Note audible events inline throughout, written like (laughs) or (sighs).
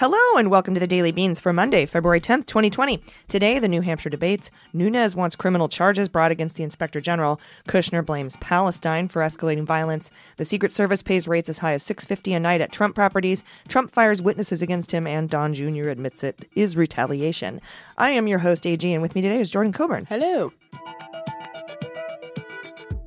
Hello and welcome to the Daily Beans for Monday, February 10th, 2020. Today, the New Hampshire debates. Nunes wants criminal charges brought against the Inspector General. Kushner blames Palestine for escalating violence. The Secret Service pays rates as high as 650 a night at Trump properties. Trump fires witnesses against him and Don Jr. admits it is retaliation. I am your host, AG, and with me today is Jordan Coburn. Hello.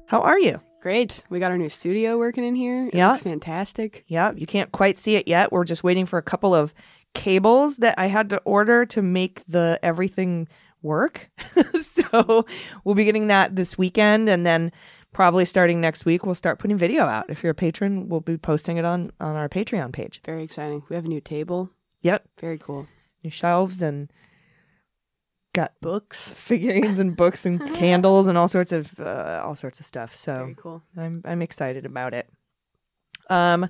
How are you? Great. We got our new studio working in here. It Yeah. looks fantastic. Yeah, you can't quite see it yet. We're just waiting for a couple of cables that I had to order to make the everything work. (laughs) so we'll be getting that this weekend and then probably starting next week we'll start putting video out. If you're a patron, we'll be posting it on on our Patreon page. Very exciting. We have a new table. Yep, Very cool. new shelves and got Books. (laughs) figurines and books and (laughs) candles and all sorts of uh, all sorts of stuff. So Very cool. I'm I'm excited about it. Um,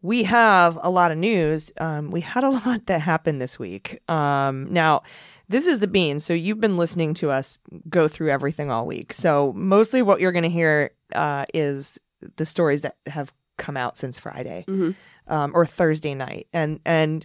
we have a lot of news. Um, we had a (laughs) lot that happened this week. Um, now this is the bean. So you've been listening to us go through everything all week. So mostly what you're going to hear uh, is the stories that have come out since Friday Mhm. um, or Thursday night, and and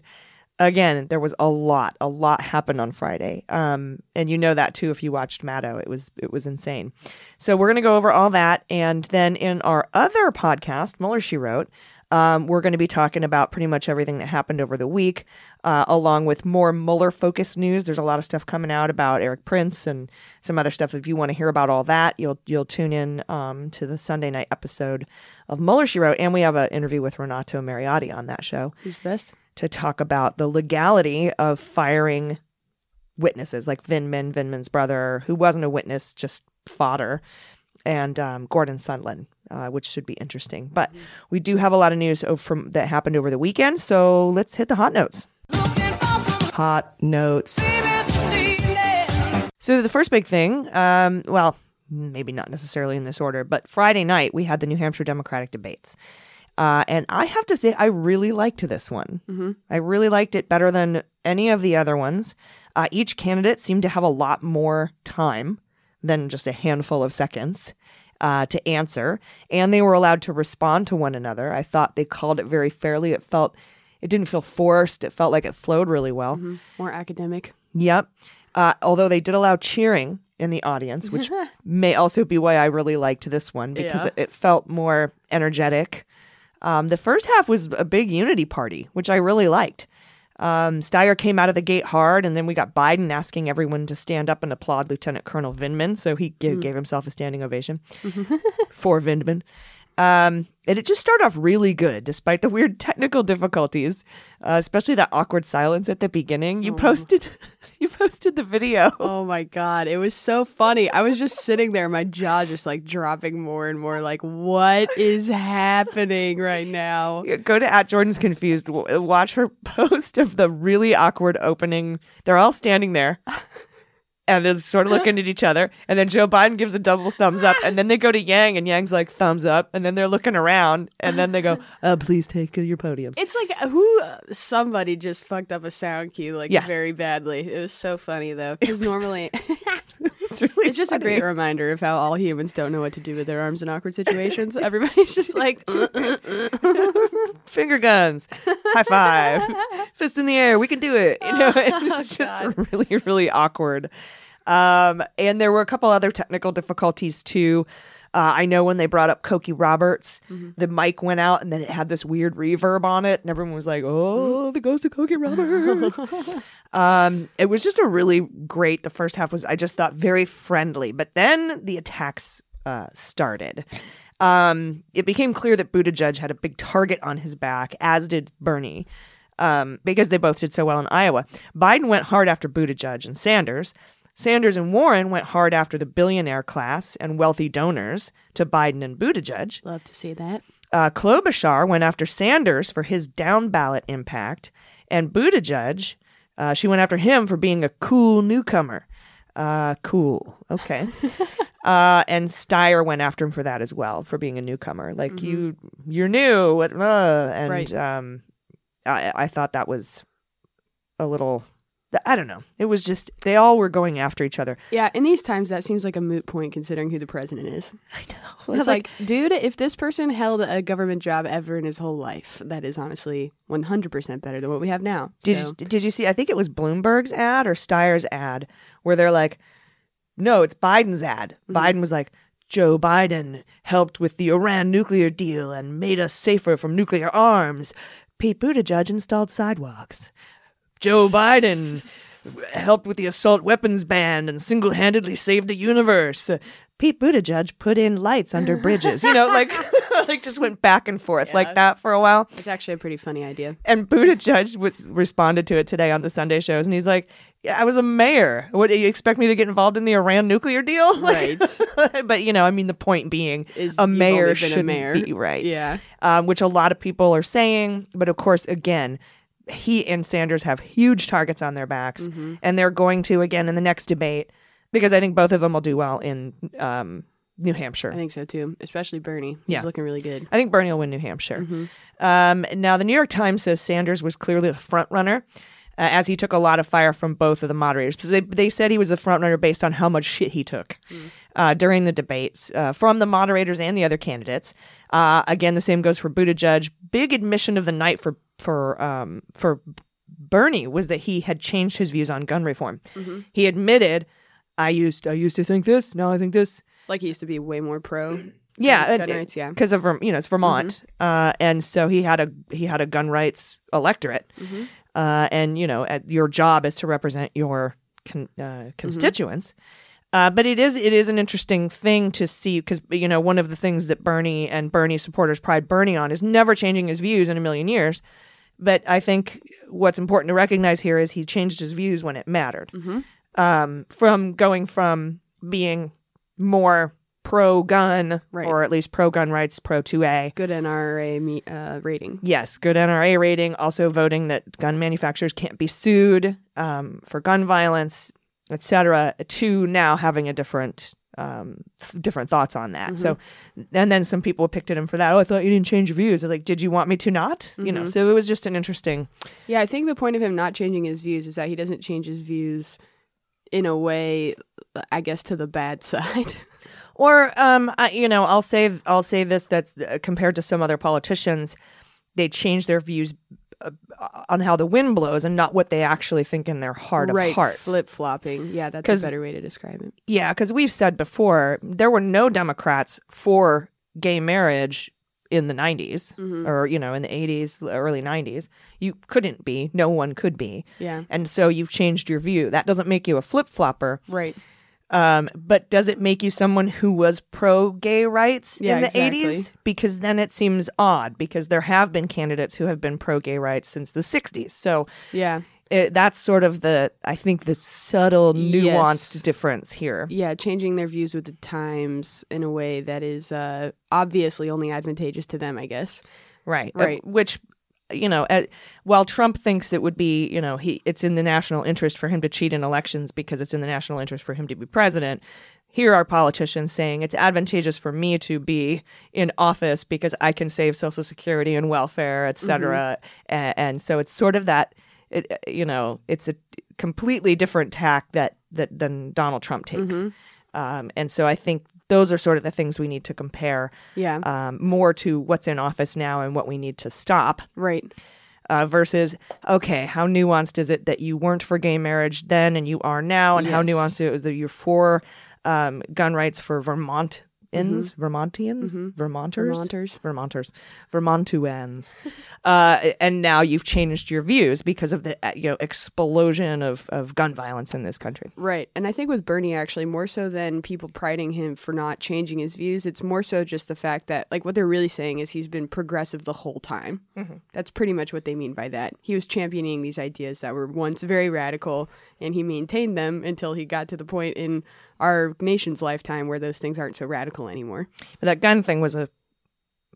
again there was a lot a lot happened on friday. Um and you know that too if you watched Maddow it was it was insane. So we're going to go over all that and then in our other podcast Mueller she wrote um, we're going to be talking about pretty much everything that happened over the week uh, along with more Mueller focused news. There's a lot of stuff coming out about Erik Prince and some other stuff. If you want to hear about all that you'll you'll tune in um, to the sunday night episode of Mueller she wrote and we have an interview with renato mariotti on that show. Who's best? To talk about the legality of firing witnesses like Vin Min, Vin Vindman's brother, who wasn't a witness, just fodder, and um, Gordon Sondland, uh, which should be interesting. But we do have a lot of news from that happened over the weekend, so let's hit the hot notes. Hot notes. So the first big thing, um, well, maybe not necessarily in this order, but Friday night we had the New Hampshire Democratic debates. Uh, and I have to say, I really liked this one. I really liked it better than any of the other ones. Uh, each candidate seemed to have a lot more time than just a handful of seconds uh, to answer, and they were allowed to respond to one another. I thought they called it very fairly. It felt, it didn't feel forced. It felt like it flowed really well. More academic. Yep. Uh, although they did allow cheering in the audience, which (laughs) may also be why I really liked this one because Yeah. it, it felt more energetic. Um, the first half was a big unity party, which I really liked. Um, Steyer came out of the gate hard, and then we got Biden asking everyone to stand up and applaud Lieutenant Colonel Vindman. So he gave, gave himself a standing ovation (laughs) for Vindman. Um, and it just started off really good, despite the (laughs) weird technical difficulties, uh, especially that awkward silence at the beginning. You posted, (laughs) you posted the video. Oh my god, it was so funny. I was just sitting there, my jaw just like dropping more and more. Like, what is happening right now? (laughs) Go to at Jordan's confused. Watch her post of the really awkward opening. They're all standing there. And they're sort of uh-huh. looking at each other, and then Joe Biden gives a double thumbs up, and then they go to Yang, and Yang's like thumbs up, and then they're looking around, and then they go, (laughs) uh, "Please take your podiums." It's like uh, who uh, somebody just fucked up a sound cue like Yeah. very badly. It was so funny though because (laughs) normally (laughs) It's really it's just a great reminder of how all humans don't know what to do with their arms in awkward situations. Everybody's just (laughs) like, (laughs) finger guns, high five, (laughs) fist in the air. We can do it. You know, it's just really, really awkward. Um, and there were a couple other technical difficulties too. Uh, I know when they brought up Cokie Roberts, the mic went out and then it had this weird reverb on it, and everyone was like, "Oh, the ghost of Cokie Roberts." (laughs) um, it was just a really great. The first half was, I just thought, very friendly, but then the attacks uh, started. Um, it became clear that Buttigieg had a big target on his back, as did Bernie, um, because they both did so well in Iowa. Biden went hard after Buttigieg and Sanders. Sanders and Warren went hard after the billionaire class and wealthy donors to Biden and Buttigieg. love to see that. Uh, Klobuchar went after Sanders for his down ballot impact, and Buttigieg Uh, she went after him for being a cool newcomer. Uh, cool. Okay. (laughs) uh, and Steyer went after him for that as well, for being a newcomer. Like you, you're new. What? Uh, and Right. um, I, I thought that was a little. I don't know. It was just they all were going after each other. Yeah, in these times, that seems like a moot point considering who the president is. (laughs) I know. It's like, dude, if this person held a government job ever in his whole life, that is honestly 100% better than what we have now. Did So- you, did you see? I think it was Bloomberg's ad or Steyer's ad where they're like, "No, it's Biden's ad." Mm-hmm. Biden was like, "Joe Biden helped with the Iran nuclear deal and made us safer from nuclear arms." Pete Buttigieg installed sidewalks. Joe Biden helped with the assault weapons ban and single-handedly saved the universe. Pete Buttigieg put in lights under bridges. You know, like (laughs) (laughs) like just went back and forth like that for a while. It's actually a pretty funny idea. And Buttigieg was responded to it today on the Sunday shows, and he's like, yeah, "I was a mayor. What do you expect me to get involved in the Iran nuclear deal?" (laughs) Like- but you know, I mean, the point being, Is a mayor only been a should mayor. be right, Yeah. um, which a lot of people are saying. But of course, again, he and Sanders have huge targets on their backs, Mm-hmm. and they're going to again in the next debate because I think both of them will do well in um, New Hampshire. I think so too, especially Bernie. He's Yeah. looking really good. I think Bernie will win New Hampshire. Mm-hmm. Um, now, the New York Times says Sanders was clearly the front runner. Uh, as he took a lot of fire from both of the moderators. They, they said he was the front runner based on how much shit he took uh, during the debates uh, from the moderators and the other candidates. Uh, again, the same goes for Buttigieg. Big admission of the night for for um, for Bernie was that he had changed his views on gun reform. He admitted, "I used I used to think this, now I think this." Like he used to be way more pro. yeah, gun rights, yeah. because of Verm- you know it's Vermont, uh, and so he had a he had a gun rights electorate, uh, and you know at, your job is to represent your con- uh, constituents. Uh, but it is it is an interesting thing to see because you know one of the things that Bernie and Bernie supporters pride Bernie on is never changing his views in a million years. But I think what's important to recognize here is he changed his views when it mattered. Um, from going from being more pro gun Right. or at least pro gun rights, pro 2A. Good NRA me, uh, rating. Yes, good NRA rating. Also voting that gun manufacturers can't be sued um, for gun violence, etc. To now having a different um, f- different thoughts on that. So, and then some people picked at him for that. Oh, I thought you didn't change your views. I was like, did you want me to not? You know. So it was just an interesting. Yeah, I think the point of him not changing his views is that he doesn't change his views in a way, I guess, to the bad (laughs) side. Or, um, I, you know, I'll say I'll say this: that's uh, compared to some other politicians, they change their views uh, on how the wind blows and not what they actually think in their heart of right. hearts. Flip flopping. Yeah, that's a better way to describe it. Yeah, because we've said before there were no Democrats for gay marriage in the 90s or you know in the 80s early 90s you couldn't be no one could be Yeah. and so you've changed your view that doesn't make you a flip-flopper Right. Um, but does it make you someone who was pro gay rights Yeah, in the exactly. 80s because then it seems odd because there have been candidates who have been pro gay rights since the 60s so Yeah. it, that's sort of the i think the subtle nuanced Yes. difference here Yeah, changing their views with the times in a way that is uh, obviously only advantageous to them, I guess. Right. Uh, Right. which, you know, uh, while Trump thinks it would be, you know, he it's in the national interest for him to cheat in elections because it's in the national interest for him to be president. Here are politicians saying it's advantageous for me to be in office because I can save Social Security and welfare, et cetera. And, and so it's sort of that, it, uh, you know, it's a completely different tack that, that than Donald Trump takes. Um, and so I think those are sort of the things we need to compare Yeah. um, more to what's in office now and what we need to stop right. uh, versus okay how nuanced is it that you weren't for gay marriage then and you are now and how Yes. nuanced it was that you're for um, gun rights for vermontans vermontians vermonters Vermonters. vermonters vermontuans (laughs) uh, and now you've changed your views because of the uh, you know explosion of, of gun violence in this country Right. And I think with Bernie, actually, more so than people priding him for not changing his views, it's more so just the fact that, like, what they're really saying is he's been progressive the whole time. That's pretty much what they mean by that. He was championing these ideas that were once very radical, and he maintained them until he got to the point in our nation's lifetime where those things aren't so radical anymore. but that gun thing was a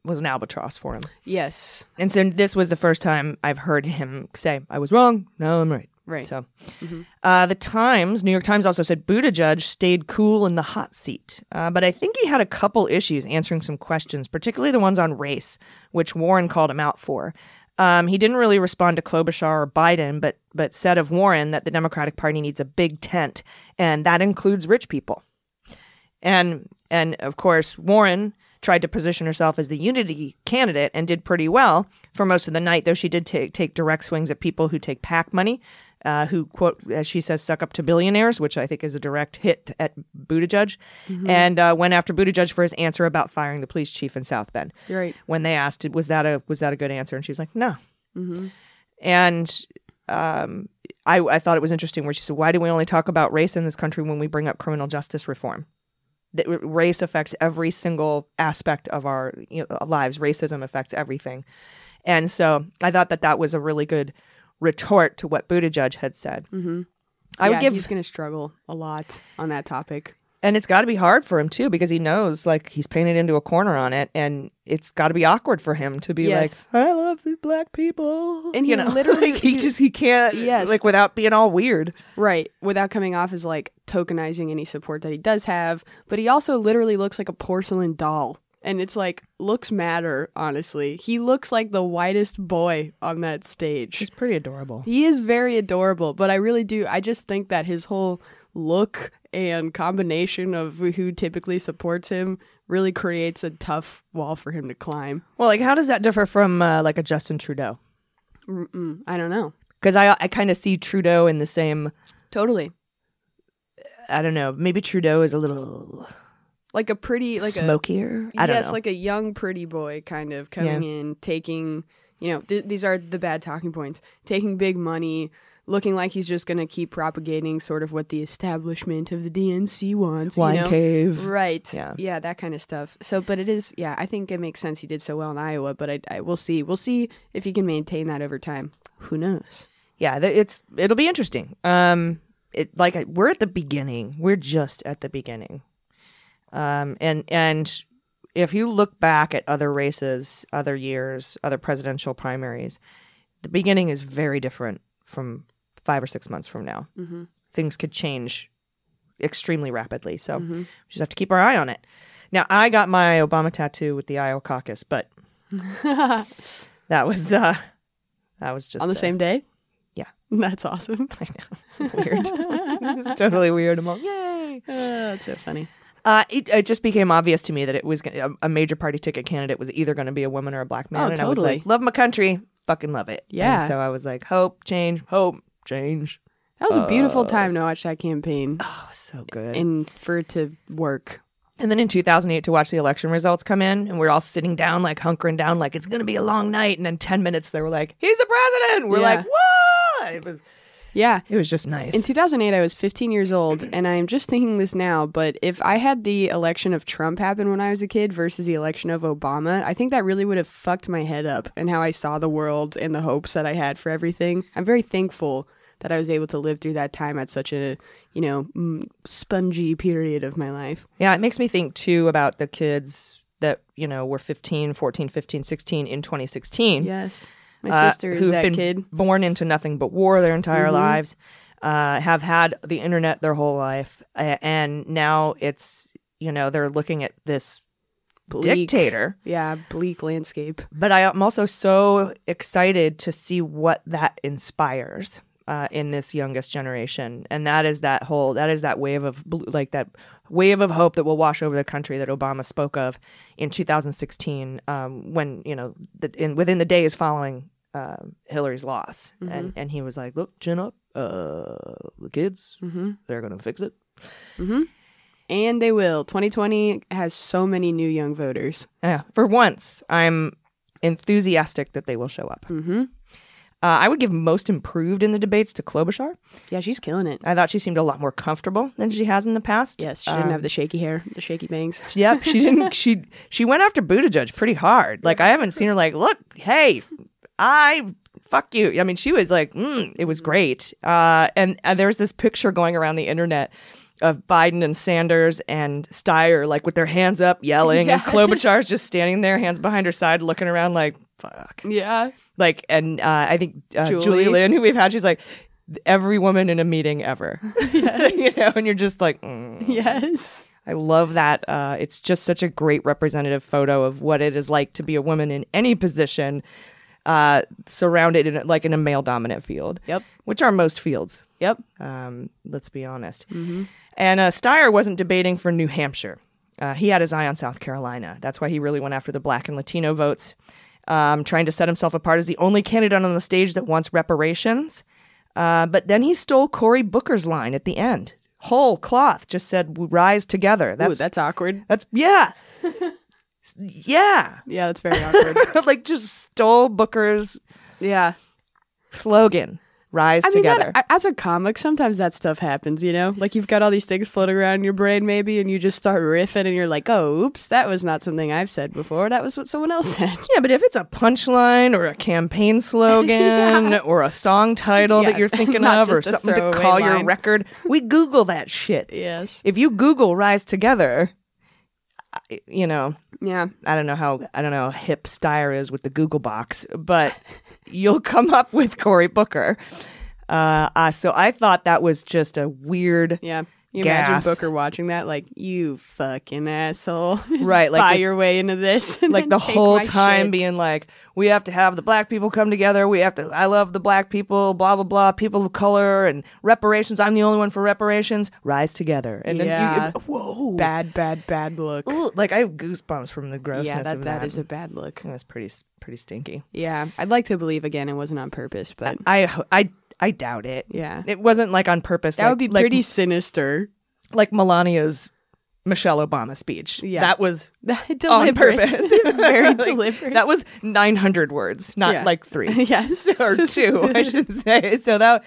was an albatross for him Yes. And so this was the first time I've heard him say, I was wrong. No, I'm right. Right. So, uh, the Times, New York Times, also said Buttigieg stayed cool in the hot seat, uh, but I think he had a couple issues answering some questions, particularly the ones on race, which Warren called him out for. Um, he didn't really respond to Klobuchar or Biden, but but said of Warren that the Democratic Party needs a big tent, and that includes rich people. And and of course, Warren tried to position herself as the unity candidate and did pretty well for most of the night, though she did take take direct swings at people who take PAC money, uh, who quote as she says suck up to billionaires, which I think is a direct hit at Buttigieg, and uh, went after Buttigieg for his answer about firing the police chief in South Bend. Right. When they asked, was that a was that a good answer, and she was like, no. And um, I, I thought it was interesting where she said, "Why do we only talk about race in this country when we bring up criminal justice reform? That race affects every single aspect of our you know, lives. Racism affects everything." And so I thought that that was a really good retort to what Buttigieg had said. Mm-hmm. I yeah, would give he's going to struggle a lot on that topic. and it's got to be hard for him too because he knows like he's painted into a corner on it, and it's got to be awkward for him to be Yes. like, "I love the black people," And he you know, (laughs) literally- like, he just he can't, Yes. like without being all weird. Right, without coming off as like tokenizing any support that he does have, but he also literally looks like a porcelain doll. And it's like looks matter, honestly. He looks like the whitest boy on that stage. He's pretty adorable. He is very adorable, but I really do I just think that his whole look and combination of who typically supports him really creates a tough wall for him to climb. Well, like how does that differ from uh, like a Justin Trudeau? Mm, I don't know. Because I I kind of see Trudeau in the same. Totally. I don't know. Maybe Trudeau is a little Like a pretty like a smokier. I don't yes, know. like a young pretty boy kind of coming in, taking, you know, th- these are the bad talking points. Taking big money, looking like he's just going to keep propagating sort of what the establishment of the DNC wants. Wine you know? cave. Right. Yeah. Yeah, that kind of stuff. So, but it is, yeah, I think it makes sense he did so well in Iowa, but I, I we'll see. We'll see if he can maintain that over time. Who knows? yeah, it's it'll be interesting. Um, it like we're at the beginning. We're just at the beginning. Um, and and if you look back at other races, other years, other presidential primaries, the beginning is very different from five or six months from now. Mm-hmm. Things could change extremely rapidly. So we just have to keep our eye on it. Now, I got my Obama tattoo with the Iowa caucus, but (laughs) that was uh that was just On the uh, same day? yeah. (laughs) That's awesome. (laughs) I know. Weird. it's totally weird. I'm all, yay. Uh, that's so funny. Uh, it, it just became obvious to me that it was gonna, a, a major party ticket candidate was either going to be a woman or a black man. Oh, and I was like, love my country, fucking love it. And Yeah. so I was like, hope, change, hope, change. That was a beautiful Uh, time to watch that campaign Oh, so good. and for it to work. And then in 2008 to watch the election results come in, and we're all sitting down, like hunkering down, like it's going to be a long night. And then 10 minutes, they were like, he's the president. We're Yeah. like, what? It was, Yeah. it was just nice. In 2008, I was 15 years old, (clears throat) and I'm just thinking this now, but if I had the election of Trump happen when I was a kid versus the election of Obama, I think that really would have fucked my head up and how I saw the world and the hopes that I had for everything. I'm very thankful that I was able to live through that time at such a, you know, spongy period of my life. yeah, it makes me think too about the kids that, you know, were 15, 14, 15, 16 in 2016. Yes. My uh, sister is who've that been kid. Mm-hmm. born into nothing but war their entire lives, uh, have had the internet their whole life, uh, and now it's you know they're looking at this Bleak. dictator. Yeah, bleak landscape. But I am also so excited to see what that inspires. Uh, in this youngest generation, and that is that whole that is that wave of like that wave of hope that will wash over the country that Obama spoke of in 2016, um, when you know the, in within the days following uh, Hillary's loss, and and he was like, "Look, chin up, uh, the kids, they're gonna fix it." And they will. 2020 has so many new young voters. Yeah, for once, I'm enthusiastic that they will show up. Mm-hmm. Uh, I would give most improved in the debates to Klobuchar. Yeah, she's killing it. I thought she seemed a lot more comfortable than she has in the past. Yes, she didn't have the shaky hair, the shaky bangs. (laughs) Yep, she didn't. She she went after Buttigieg pretty hard. Like I haven't seen her like, look, hey, I fuck you. I mean, she was like, mm, it was great. Uh, and, and there's this picture going around the internet of Biden and Sanders and Steyer like with their hands up, yelling, (laughs) Yes. and Klobuchar's just standing there, hands behind her side, looking around like, fuck. Yeah. Like, and uh, I think uh, Julie. Julie Lynn, who we've had, she's like. every woman in a meeting ever. Yes. (laughs) (laughs) you know, and you're just like, mm. Yes. I love that. Uh, it's just such a great representative photo of what it is like to be a woman in any position, uh, surrounded in like in a male dominant field. Yep. which are most fields. Yep. Um, let's be honest. And uh, Steyer wasn't debating for New Hampshire. Uh, he had his eye on South Carolina. That's why he really went after the black and Latino votes, um, trying to set himself apart as the only candidate on the stage that wants reparations. Uh, but then he stole Cory Booker's line at the end. Whole cloth just said, rise together." Ooh, That's that's awkward. that's yeah, (laughs) yeah. Yeah, that's very awkward. (laughs) like just stole Booker's yeah. slogan, "Rise I mean, together." that, as a comic, sometimes that stuff happens, you know? Like you've got all these things floating around in your brain, maybe, and you just start riffing and you're like, oh, oops, that was not something I've said before. That was what someone else said. (laughs) Yeah, but if it's a punchline or a campaign slogan (laughs) or a song title that you're thinking of or something to call your record, we Google that shit. yes. If you Google Rise Together, you know, Yeah. I don't know how I don't know how hip Steyer is with the Google box, but (laughs) you'll come up with Cory Booker. Uh, uh, so I thought that was just a weird Yeah. You Gaff. imagine Booker watching that, like, you fucking asshole. (laughs) Just Right, like buy the- your way into this. like the whole time shit. being like, we have to have the black people come together. We have to. I love the black people. Blah blah blah. People of color and reparations. I'm the only one for reparations. Rise together. And then Yeah. you, whoa, bad, bad, bad look. Ooh, like I have goosebumps from the grossness yeah, that, of that that. is a bad look. That's pretty pretty stinky. Yeah. I'd like to believe again it wasn't on purpose, but I I I doubt it. yeah. It wasn't like on purpose. That like- would be like- pretty sinister. like Melania's Michelle Obama speech. Yeah. that was (laughs) on purpose. (laughs) Very (laughs) Like, deliberate. That was 900 words, not Yeah. like three. yes. or two, I should say. So that,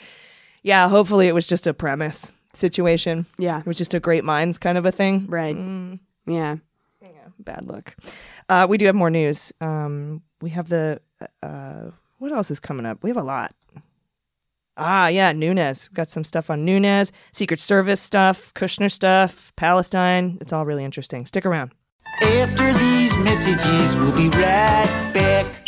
yeah, hopefully it was just a premise situation. Yeah. It was just a great minds kind of a thing. Right. Yeah. Bad luck. Uh, we do have more news. Um, we have the, uh, what else is coming up? We have a lot. Ah, yeah, Nunes. We've got some stuff on Nunes, Secret Service stuff, Kushner stuff, Palestine. It's all really interesting. Stick around. After these messages, we'll be right back.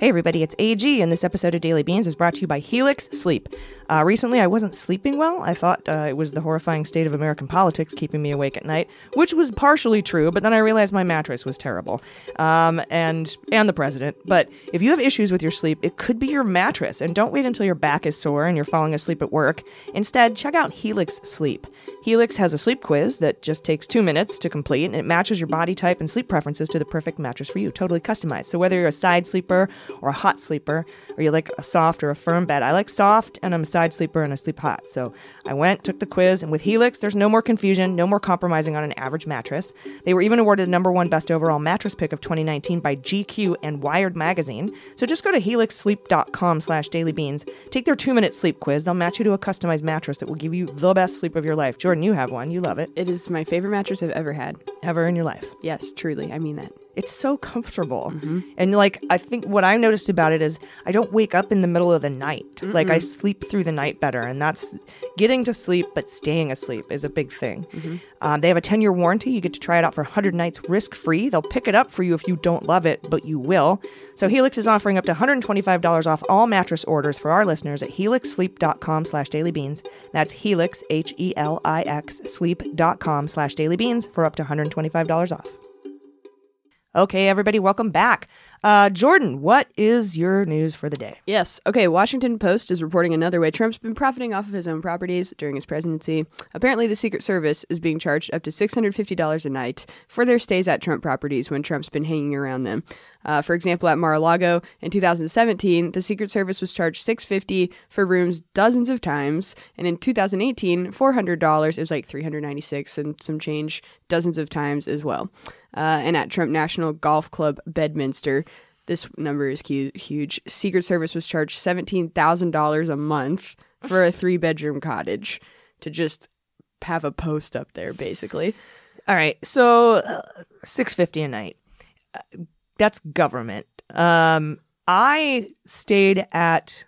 Hey everybody, it's AG, and this episode of Daily Beans is brought to you by Helix Sleep. Uh, recently, I wasn't sleeping well. I thought uh, it was the horrifying state of American politics keeping me awake at night, which was partially true. But then I realized my mattress was terrible, um, and and the president. But if you have issues with your sleep, it could be your mattress. And don't wait until your back is sore and you're falling asleep at work. Instead, check out Helix Sleep. Helix has a sleep quiz that just takes two minutes to complete, and it matches your body type and sleep preferences to the perfect mattress for you, totally customized. So whether you're a side sleeper or a hot sleeper, or you like a soft or a firm bed, I like soft, and I'm a side sleeper and I sleep hot. So I went, took the quiz, and with Helix, there's no more confusion, no more compromising on an average mattress. They were even awarded the number one best overall mattress pick of 2019 by GQ and Wired magazine. So just go to helixsleep.com slash dailybeans, take their two-minute sleep quiz. They'll match you to a customized mattress that will give you the best sleep of your life. Jordan, you have one. You love it. It is my favorite mattress I've ever had. Ever in your life. Yes, truly. I mean that. It's so comfortable. And like I think what I noticed about it is I don't wake up in the middle of the night. Like I sleep through the night better and that's getting to sleep but staying asleep is a big thing. Um, they have a 10-year warranty. You get to try it out for 100 nights risk-free. They'll pick it up for you if you don't love it, but you will. So Helix is offering up to $125 off all mattress orders for our listeners at helixsleep.com slash dailybeans. That's helix, H-E-L-I-X, sleep.com slash dailybeans for up to $125 off. Okay, everybody, welcome back. Uh, Jordan, what is your news for the day? Yes. Okay. Washington Post is reporting another way Trump's been profiting off of his own properties during his presidency. Apparently, the Secret Service is being charged up to $650 a night for their stays at Trump properties when Trump's been hanging around them. Uh, for example, at Mar-a-Lago in 2017, the Secret Service was charged $650 for rooms dozens of times, and in 2018, $400. It was like 396 and some change dozens of times as well. Uh, and at Trump National Golf Club Bedminster, this number is huge. Secret Service was charged $17,000 a month for a three bedroom cottage to just have a post up there, basically. All right, so uh, six fifty a night. Uh, that's government. Um, I stayed at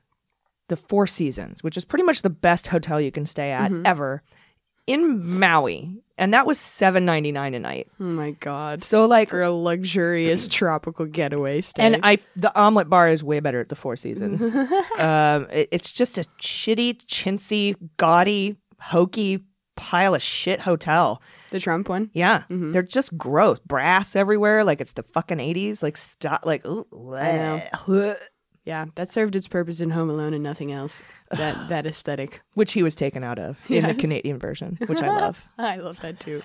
the Four Seasons, which is pretty much the best hotel you can stay at ever in Maui. And that was seven ninety nine a night. Oh my god. So like, For a luxurious (clears throat) tropical getaway stay. and I the omelet bar is way better at the Four Seasons. (laughs) um, it- it's just a shitty, chintzy, gaudy, hokey pile of shit hotel. the Trump one. Yeah, they're just gross. Brass everywhere, like it's the fucking eighties. Like stop, like ooh, know. Yeah, that served its purpose in Home Alone and nothing else. (sighs) That that aesthetic. which he was taken out of in the Canadian version, which I (laughs) love. I love that too.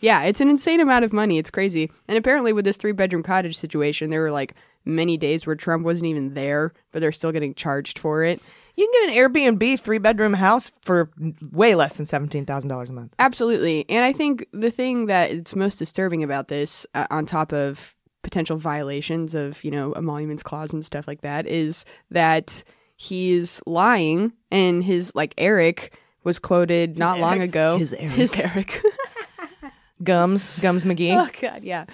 yeah, it's an insane amount of money. It's crazy. And apparently, with this three bedroom cottage situation, there were like many days where Trump wasn't even there, but they're still getting charged for it. You can get an Airbnb three bedroom house for way less than seventeen thousand dollars a month. Absolutely. And I think the thing that is most disturbing about this, uh, on top of potential violations of, you know, emoluments clause and stuff like that, is that he's lying and his, like, Eric was quoted not long ago. His Eric. His Eric. (laughs) Gums, Gums McGee. oh, God, yeah.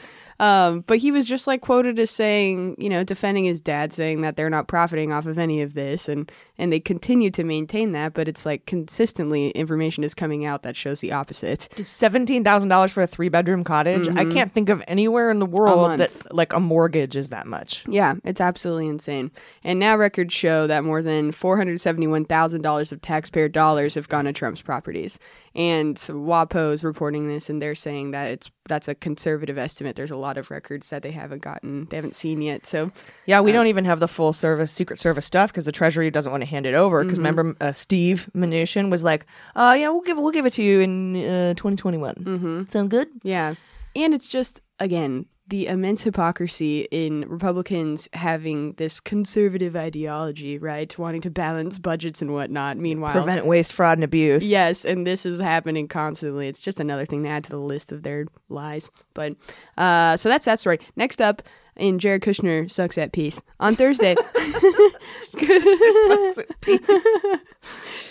Um, but he was just like quoted as saying, you know, defending his dad, saying that they're not profiting off of any of this, and and they continue to maintain that. But it's like consistently information is coming out that shows the opposite. Seventeen thousand dollars for a three bedroom cottage. I can't think of anywhere in the world that like a mortgage is that much. Yeah, it's absolutely insane. And now records show that more than $471,000 of taxpayer dollars have gone to Trump's properties. And WAPO is reporting this and they're saying that it's that's a conservative estimate. There's a lot of records that they haven't gotten, they haven't seen yet. So, Yeah, we don't even have the full service, Secret Service stuff because the Treasury doesn't want to hand it over. Because remember, uh, Steve Mnuchin was like, "Uh, yeah, we'll give we'll give it to you in uh, 2021. Mm-hmm. Sound good?" yeah. And it's just again, the immense hypocrisy in Republicans having this conservative ideology, right? Wanting to balance budgets and whatnot. Meanwhile, Prevent waste, fraud, and abuse. Yes, and this is happening constantly. It's just another thing to add to the list of their lies. But uh, so that's that story. Next up, in Jared Kushner sucks at peace on Thursday. (laughs) (laughs)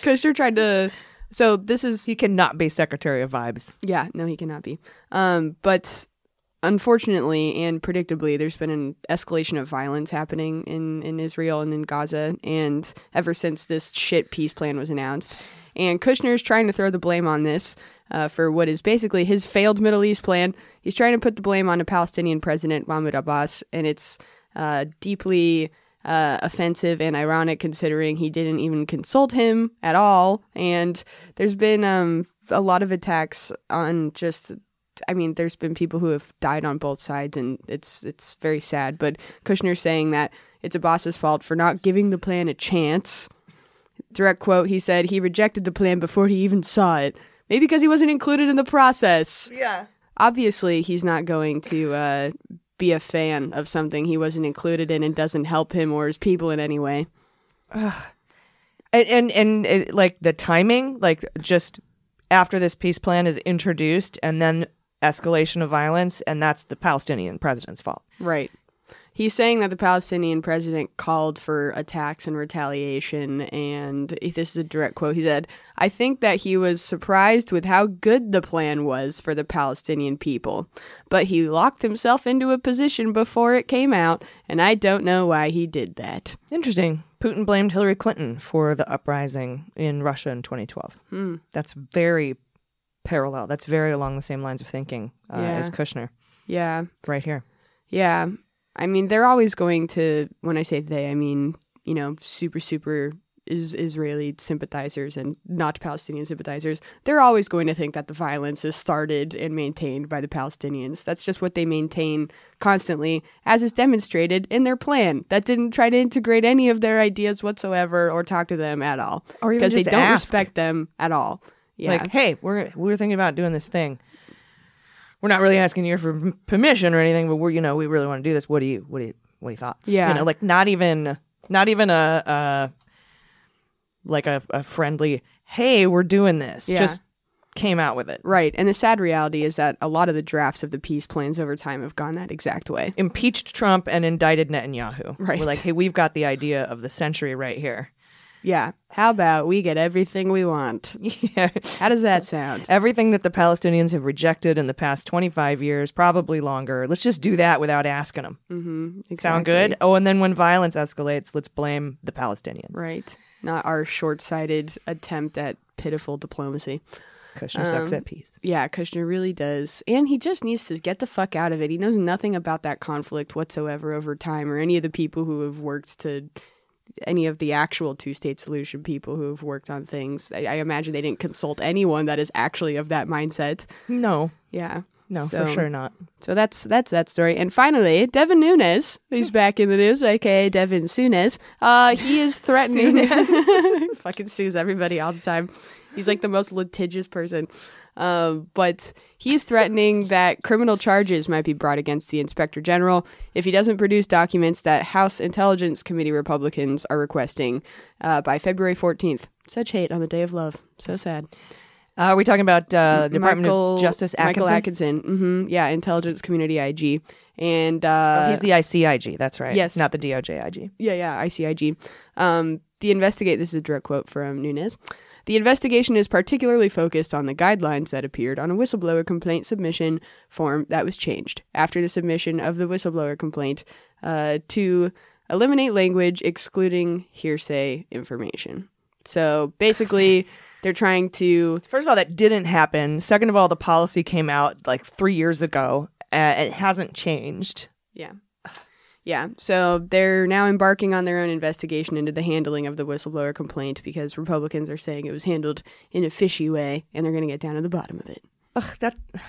Kushner tried to. So this is he cannot be Secretary of Vibes. yeah, no, he cannot be. Um, but unfortunately and predictably, there's been an escalation of violence happening in, in Israel and in Gaza, and ever since this shit peace plan was announced. And Kushner is trying to throw the blame on this uh, for what is basically his failed Middle East plan. He's trying to put the blame on the Palestinian president, Mahmoud Abbas, and it's uh, deeply uh, offensive and ironic considering he didn't even consult him at all. And there's been um, a lot of attacks on just. I mean, there's been people who have died on both sides, and it's it's very sad. But Kushner's saying that it's Abbas's fault for not giving the plan a chance. Direct quote: He said he rejected the plan before he even saw it, maybe because he wasn't included in the process Yeah. obviously he's not going to uh, be a fan of something he wasn't included in and doesn't help him or his people in any way. and and, and it, like the timing like just after this peace plan is introduced and then escalation of violence and that's the palestinian president's fault Right. He's saying that the Palestinian president called for attacks and retaliation, and this is a direct quote. He said, I think that he was surprised with how good the plan was for the Palestinian people, but he locked himself into a position before it came out, and I don't know why he did that. interesting putin blamed hillary clinton for the uprising in russia in 2012 hmm. that's very parallel that's very along the same lines of thinking uh, Yeah. as kushner Yeah. right here Yeah. I mean, they're always going to, when I say they, I mean, you know, super, super is Israeli sympathizers and not Palestinian sympathizers. They're always going to think that the violence is started and maintained by the Palestinians. That's just what they maintain constantly, as is demonstrated in their plan that didn't try to integrate any of their ideas whatsoever or talk to them at all. Because they don't ask. respect them at all. Yeah. like hey we're we're thinking about doing this thing we're not really asking you for permission or anything but we're you know we really want to do this what do you what do you what are your thoughts Yeah. you know like not even not even a uh like a, a friendly hey we're doing this Yeah. just came out with it Right. And the sad reality is that a lot of the drafts of the peace plans over time have gone that exact way. impeached trump and indicted netanyahu Right. we're like hey we've got the idea of the century right here Yeah. How about we get everything we want? (laughs) yeah How does that sound? everything that the palestinians have rejected in the past 25 years probably longer let's just do that without asking them Mm-hmm. Sound good? Oh, and then when violence escalates, let's blame the Palestinians. Right. Not our short sighted attempt at pitiful diplomacy. Kushner sucks Um, at peace. Yeah, Kushner really does. And he just needs to get the fuck out of it. He knows nothing about that conflict whatsoever over time or any of the people who have worked to any of the actual two state solution people who have worked on things. I, I imagine they didn't consult anyone that is actually of that mindset. No, Yeah. no, So- for sure not. So that's that's that story. And finally, Devin Nunes, he's back in the news, aka Devin Sunes. Uh, he is (laughs) threatening. (laughs) fucking sues everybody all the time. He's like the most litigious person. Um, but he's threatening that criminal charges might be brought against the inspector general if he doesn't produce documents that House Intelligence Committee Republicans are requesting uh, by February 14th. Such hate on the day of love. So sad. Uh, are we talking about uh, Department Michael- of Justice Michael Atkinson? Atkinson. hmm Yeah, Intelligence Community IG. And uh, Oh, he's the ICIG. That's right. yes. not the DOJ IG. Yeah, yeah, ICIG. Um, the investigate. This is a direct quote from Nunes. The investigation is particularly focused on the guidelines that appeared on a whistleblower complaint submission form that was changed after the submission of the whistleblower complaint uh, to eliminate language excluding hearsay information. So basically, (laughs) they're trying to First of all, that didn't happen. Second of all, the policy came out like three years ago. Uh, it hasn't changed. Yeah. Yeah. So they're now embarking on their own investigation into the handling of the whistleblower complaint because Republicans are saying it was handled in a fishy way and they're going to get down to the bottom of it. Ugh, that (sighs)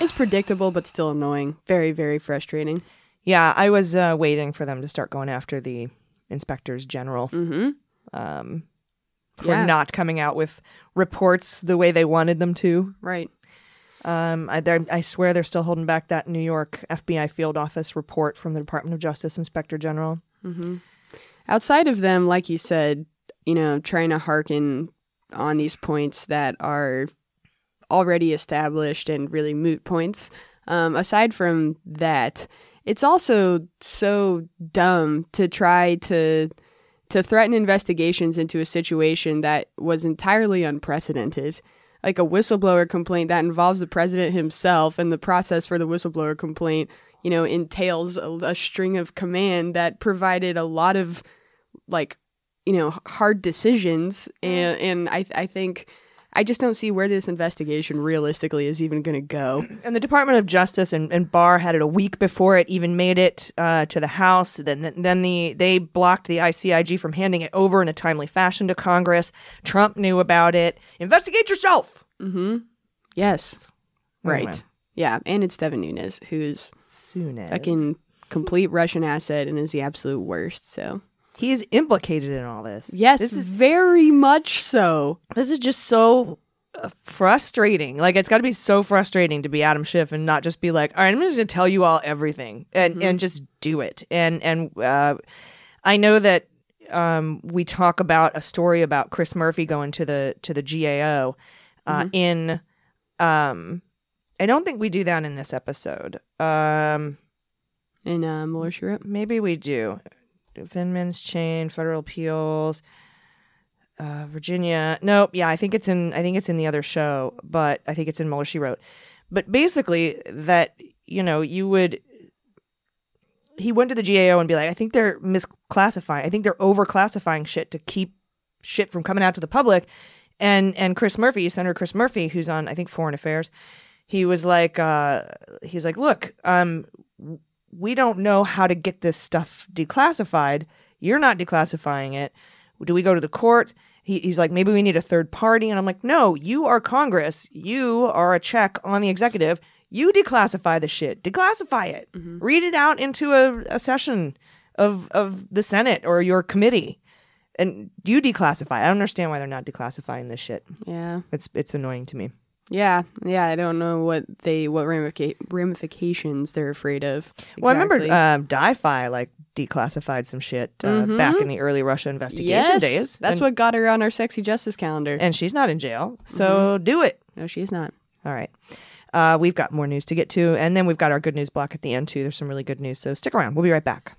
It's predictable, but still annoying. Very, very frustrating. yeah. I was uh, waiting for them to start going after the inspectors general Mm-hmm. um, for Yeah. not coming out with reports the way they wanted them to. Right. Um, I, I swear they're still holding back that New York FBI field office report from the Department of Justice Inspector General. Mm-hmm. Outside of them, like you said, you know, trying to hearken on these points that are already established and really moot points. Um, aside from that, it's also so dumb to try to to threaten investigations into a situation that was entirely unprecedented. Like a whistleblower complaint that involves the president himself, and the process for the whistleblower complaint, you know, entails a, a string of command that provided a lot of like you know hard decisions. Mm-hmm. And and I I think I just don't see where this investigation realistically is even going to go. And the Department of Justice and, and Barr had it a week before it even made it uh, to the House. Then then the they blocked the ICIG from handing it over in a timely fashion to Congress. Trump knew about it. Investigate yourself. Mm-hmm. Yes. Right. Anyway. Yeah, and it's Devin Nunes who's Soon fucking complete Russian asset and is the absolute worst. So he's implicated in all this. yes, this is very much so. this is just so uh, frustrating. Like it's got to be so frustrating to be Adam Schiff and not just be like, all right, I'm just gonna tell you all everything and and just do it. And and uh, I know that um, we talk about a story about Chris Murphy going to the to the GAO uh, in. Um, I don't think we do that in this episode. Um, In uh, Mueller maybe we do. Finman's chain, federal appeals, uh, Virginia. Nope. Yeah, I think it's in. I think it's in the other show, but I think it's in Mueller. She wrote. But basically, that you know, you would. He went to the GAO and be like, I think they're misclassifying. I think they're overclassifying shit to keep shit from coming out to the public. And and Chris Murphy, Senator Chris Murphy, who's on I think Foreign Affairs, he was like, uh, he's like, look, um, we don't know how to get this stuff declassified. You're not declassifying it. Do we go to the court? He, he's like, maybe we need a third party. And I'm like, no, you are Congress. You are a check on the executive. You declassify the shit. Declassify it. Mm-hmm. Read it out into a, a session of of the Senate or your committee. And you declassify. I don't understand why they're not declassifying this shit. Yeah. It's it's annoying to me. Yeah, yeah, I don't know what they what ramifica- ramifications they're afraid of. Well, I remember exactly. um, DiFi like declassified some shit uh, back in the early Russia investigation yes, days. that's and, what got her on our sexy justice calendar. And she's not in jail, so do it. no, she's not. All right. Uh, we've got more news to get to, and then we've got our good news block at the end too. There's some really good news, so stick around. We'll be right back.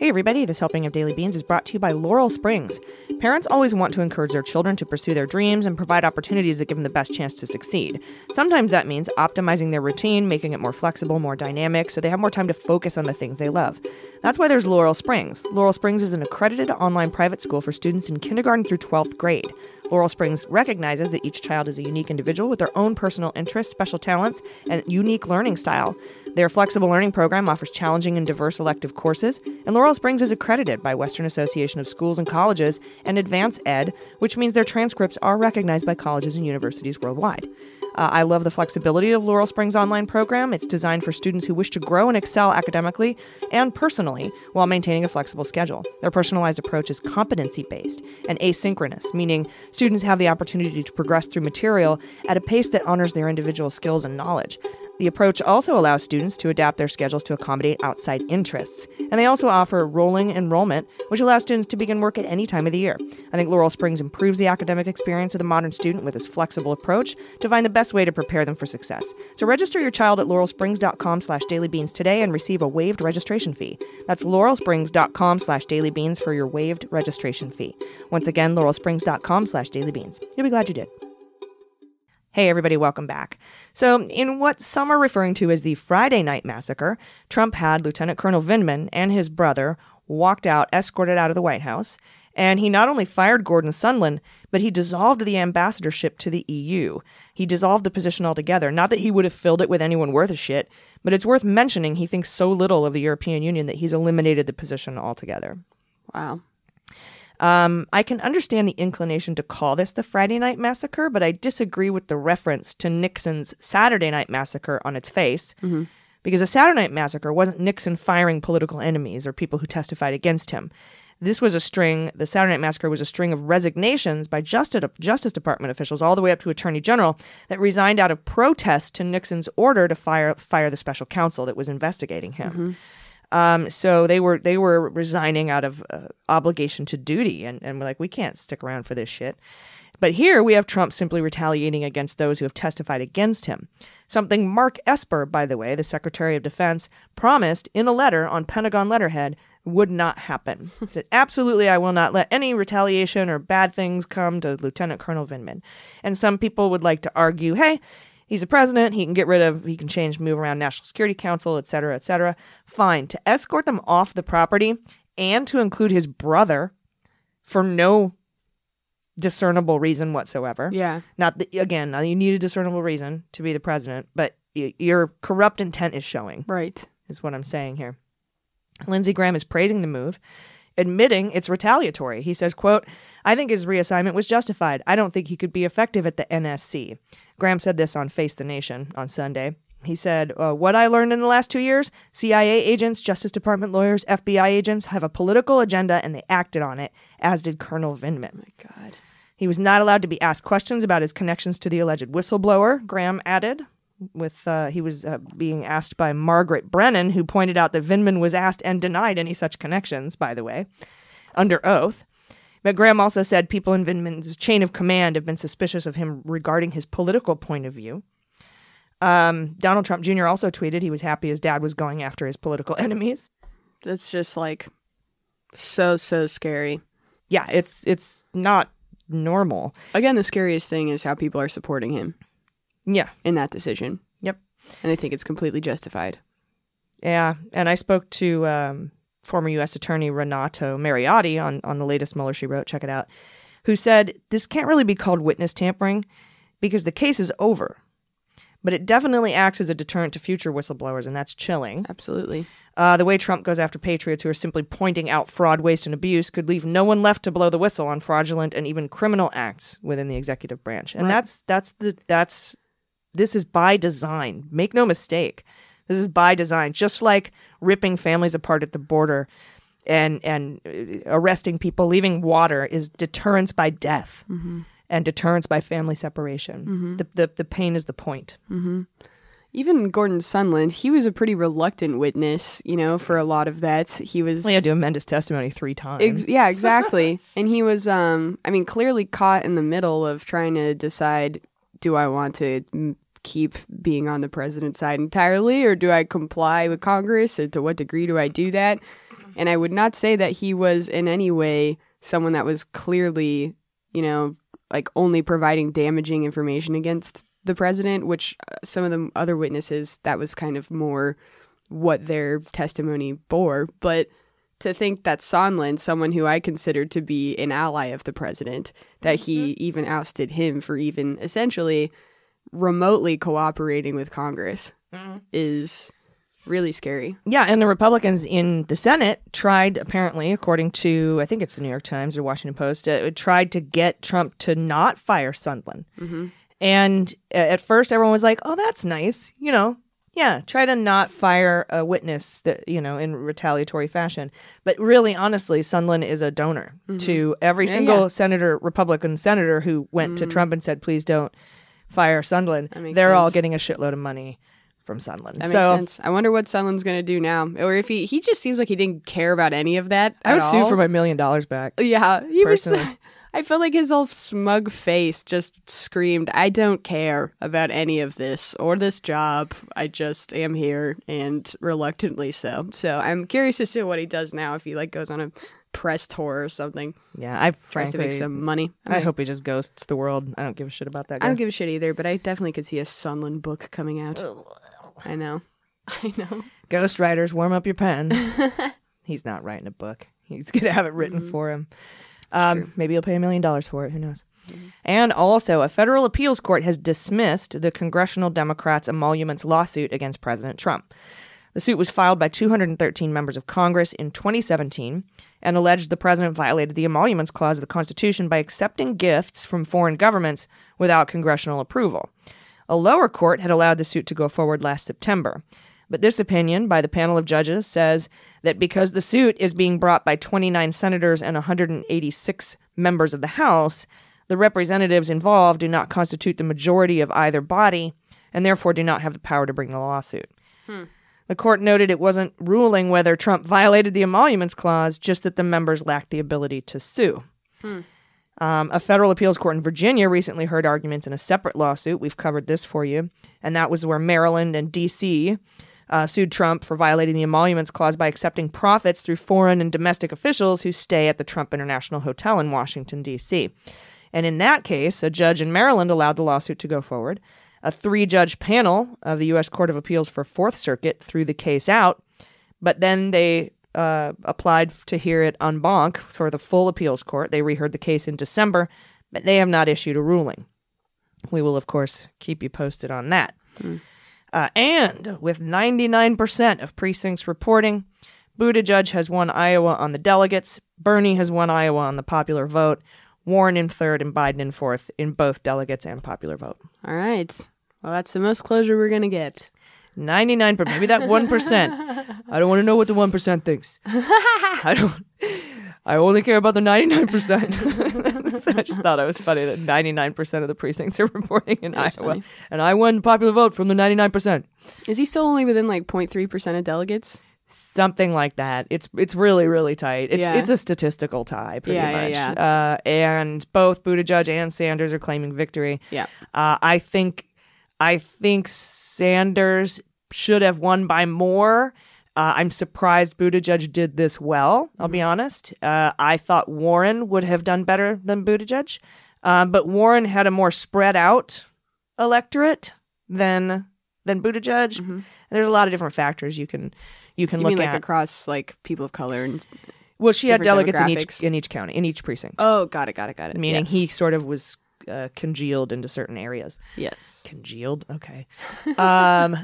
Hey everybody, this helping of Daily Beans is brought to you by Laurel Springs. Parents always want to encourage their children to pursue their dreams and provide opportunities that give them the best chance to succeed. Sometimes that means optimizing their routine, making it more flexible, more dynamic, so they have more time to focus on the things they love. That's why there's Laurel Springs. Laurel Springs is an accredited online private school for students in kindergarten through 12th grade. Laurel Springs recognizes that each child is a unique individual with their own personal interests, special talents, and unique learning style. Their flexible learning program offers challenging and diverse elective courses, and Laurel Springs is accredited by Western Association of Schools and Colleges and Advance Ed, which means their transcripts are recognized by colleges and universities worldwide. Uh, I love the flexibility of Laurel Springs online program. It's designed for students who wish to grow and excel academically and personally while maintaining a flexible schedule. Their personalized approach is competency based and asynchronous, meaning students have the opportunity to progress through material at a pace that honors their individual skills and knowledge. The approach also allows students to adapt their schedules to accommodate outside interests. And they also offer rolling enrollment, which allows students to begin work at any time of the year. I think Laurel Springs improves the academic experience of the modern student with this flexible approach to find the best way to prepare them for success. So register your child at laurelsprings.com slash dailybeans today and receive a waived registration fee. That's laurelsprings.com slash dailybeans for your waived registration fee. Once again, laurelsprings.com slash dailybeans. You'll be glad you did. Hey, everybody, welcome back. So, in what some are referring to as the Friday Night Massacre, Trump had Lieutenant Colonel Vindman and his brother walked out, escorted out of the White House, and he not only fired Gordon Sondland, but he dissolved the ambassadorship to the EU. He dissolved the position altogether. Not that he would have filled it with anyone worth a shit, but it's worth mentioning he thinks so little of the European Union that he's eliminated the position altogether. Wow. Um, I can understand the inclination to call this the Friday Night Massacre, but I disagree with the reference to Nixon's Saturday Night Massacre on its face. Because a Saturday Night Massacre wasn't Nixon firing political enemies or people who testified against him. This was a string, the Saturday Night Massacre was a string of resignations by Justice, Justice Department officials all the way up to Attorney General that resigned out of protest to Nixon's order to fire, fire the special counsel that was investigating him. Um, so they were they were resigning out of uh, obligation to duty, and and we're like, we can't stick around for this shit. But here we have Trump simply retaliating against those who have testified against him. Something Mark Esper, by the way, the Secretary of Defense, promised in a letter on Pentagon letterhead would not happen. He said, Absolutely, I will not let any retaliation or bad things come to Lieutenant Colonel Vindman. And some people would like to argue, hey, he's a president, he can get rid of, he can change, move around National Security Council, et cetera, et cetera. Fine. To escort them off the property and to include his brother for no discernible reason whatsoever. Yeah. Not that, again, now you need a discernible reason to be the president, but y- your corrupt intent is showing, Right. is what I'm saying here. Lindsey Graham is praising the move, admitting it's retaliatory. He says, quote, I think his reassignment was justified. I don't think he could be effective at the NSC. Graham said this on Face the Nation on Sunday. He said, uh, What I learned in the last two years CIA agents, Justice Department lawyers, FBI agents have a political agenda and they acted on it, as did Colonel Vindman. My God. He was not allowed to be asked questions about his connections to the alleged whistleblower, Graham added. With uh, he was uh, being asked by Margaret Brennan, who pointed out that Vindman was asked and denied any such connections, by the way, under oath. But Graham also said people in Vindman's chain of command have been suspicious of him regarding his political point of view. Um, Donald Trump Jr. also tweeted he was happy his dad was going after his political (laughs) enemies. That's just like so so scary. Yeah, it's it's not normal. Again, the scariest thing is how people are supporting him Yeah, in that decision. Yep. And I think it's completely justified. Yeah, and I spoke to um, former U.S. Attorney Renato Mariotti on on the latest Mueller she wrote. Check it out. Who said this can't really be called witness tampering because the case is over, but it definitely acts as a deterrent to future whistleblowers, and that's chilling. Absolutely. Uh, the way Trump goes after patriots who are simply pointing out fraud, waste, and abuse could leave no one left to blow the whistle on fraudulent and even criminal acts within the executive branch. And Right. that's that's the that's this is by design. Make no mistake. This is by design. Just like ripping families apart at the border and and uh, arresting people, leaving water is deterrence by death. And deterrence by family separation. The, the the pain is the point. Even Gordon Sondland, he was a pretty reluctant witness, you know, for a lot of that. He was We had to amend his testimony three times. Ex- (laughs) yeah, exactly. and he was, um, I mean, clearly caught in the middle of trying to decide: do I want to keep being on the president's side entirely, or do I comply with Congress? And to what degree do I do that? And I would not say that he was in any way someone that was clearly, you know, like only providing damaging information against the president, which uh, some of the other witnesses that was kind of more what their testimony bore, but to think that Sondland, someone who I considered to be an ally of the president, that he even ousted him for even essentially remotely cooperating with Congress is really scary. Yeah, and the Republicans in the Senate tried, apparently, according to I think it's the New York Times or Washington Post, uh, tried to get Trump to not fire Sondland. And uh, at first, everyone was like, "Oh, that's nice," you know. Yeah, try to not fire a witness that you know in retaliatory fashion. But really, honestly, Sondland is a donor to every Yeah, single yeah. senator, Republican senator, who went to Trump and said, "Please don't fire Sondland." That makes They're all getting a shitload of money from Sondland. That so, makes sense. I wonder what Sondland's going to do now. Or if he he just seems like he didn't care about any of that. I would at sue for my million dollars back. Yeah, he was. Personally. (laughs) I felt like his whole smug face just screamed, "I don't care about any of this or this job. I just am here, and reluctantly so." So I'm curious to see what he does now. If he like goes on a press tour or something, Yeah, I tries frankly, to make some money. I mean, hope he just ghosts the world. I don't give a shit about that guy. I don't give a shit either, but I definitely could see a Sondland book coming out. I know. (laughs) I know. Ghost writers, warm up your pens. (laughs) He's not writing a book. He's gonna have it written Mm-hmm. for him. Um, maybe he'll pay a million dollars for it. Who knows? And also, a federal appeals court has dismissed the congressional Democrats' emoluments lawsuit against President Trump. The suit was filed by 213 members of Congress in 2017 and alleged the president violated the emoluments clause of the Constitution by accepting gifts from foreign governments without congressional approval. A lower court had allowed the suit to go forward last September. But this opinion by the panel of judges says that because the suit is being brought by 29 senators and 186 members of the House, the representatives involved do not constitute the majority of either body and therefore do not have the power to bring the lawsuit. Hmm. The court noted it wasn't ruling whether Trump violated the emoluments clause, just that the members lacked the ability to sue. Um, a federal appeals court in Virginia recently heard arguments in a separate lawsuit. We've covered this for you. And that was where Maryland and D.C. Uh, sued Trump for violating the emoluments clause by accepting profits through foreign and domestic officials who stay at the Trump International Hotel in Washington, D.C. And in that case, a judge in Maryland allowed the lawsuit to go forward. A three judge panel of the U.S. Court of Appeals for Fourth Circuit threw the case out, but then they uh, applied to hear it en banc for the full appeals court. They reheard the case in December, but they have not issued a ruling. We will, of course, keep you posted on that. Uh, and with 99% of precincts reporting, Buttigieg has won Iowa on the delegates. Bernie has won Iowa on the popular vote. Warren in third and Biden in fourth in both delegates and popular vote. All right. Well, that's the most closure we're gonna get. 99 per maybe that 1%. I don't want to know what the 1% thinks. (laughs) I don't I only care about the 99%. so (laughs) I just thought it was funny that 99% of the precincts are reporting in That's Iowa funny. and I won popular vote from the 99%. Is he still only within like 0.3 percent of delegates? Something like that. It's it's really really tight. It's Yeah. it's a statistical tie pretty Yeah, yeah, much. Uh, and both Buttigieg and Sanders are claiming victory. Yeah. Uh, I think I think Sanders should have won by more. Uh, I'm surprised Buttigieg did this well. I'll be honest. Uh, I thought Warren would have done better than Buttigieg, um, but Warren had a more spread out electorate than than Buttigieg. There's a lot of different factors you can you can You look mean like at. across like people of color and? well, she had delegates in each in each county in each precinct, Oh, got it, got it, got it. meaning yes. he sort of was uh, congealed into certain areas. Yes. congealed? Okay. Um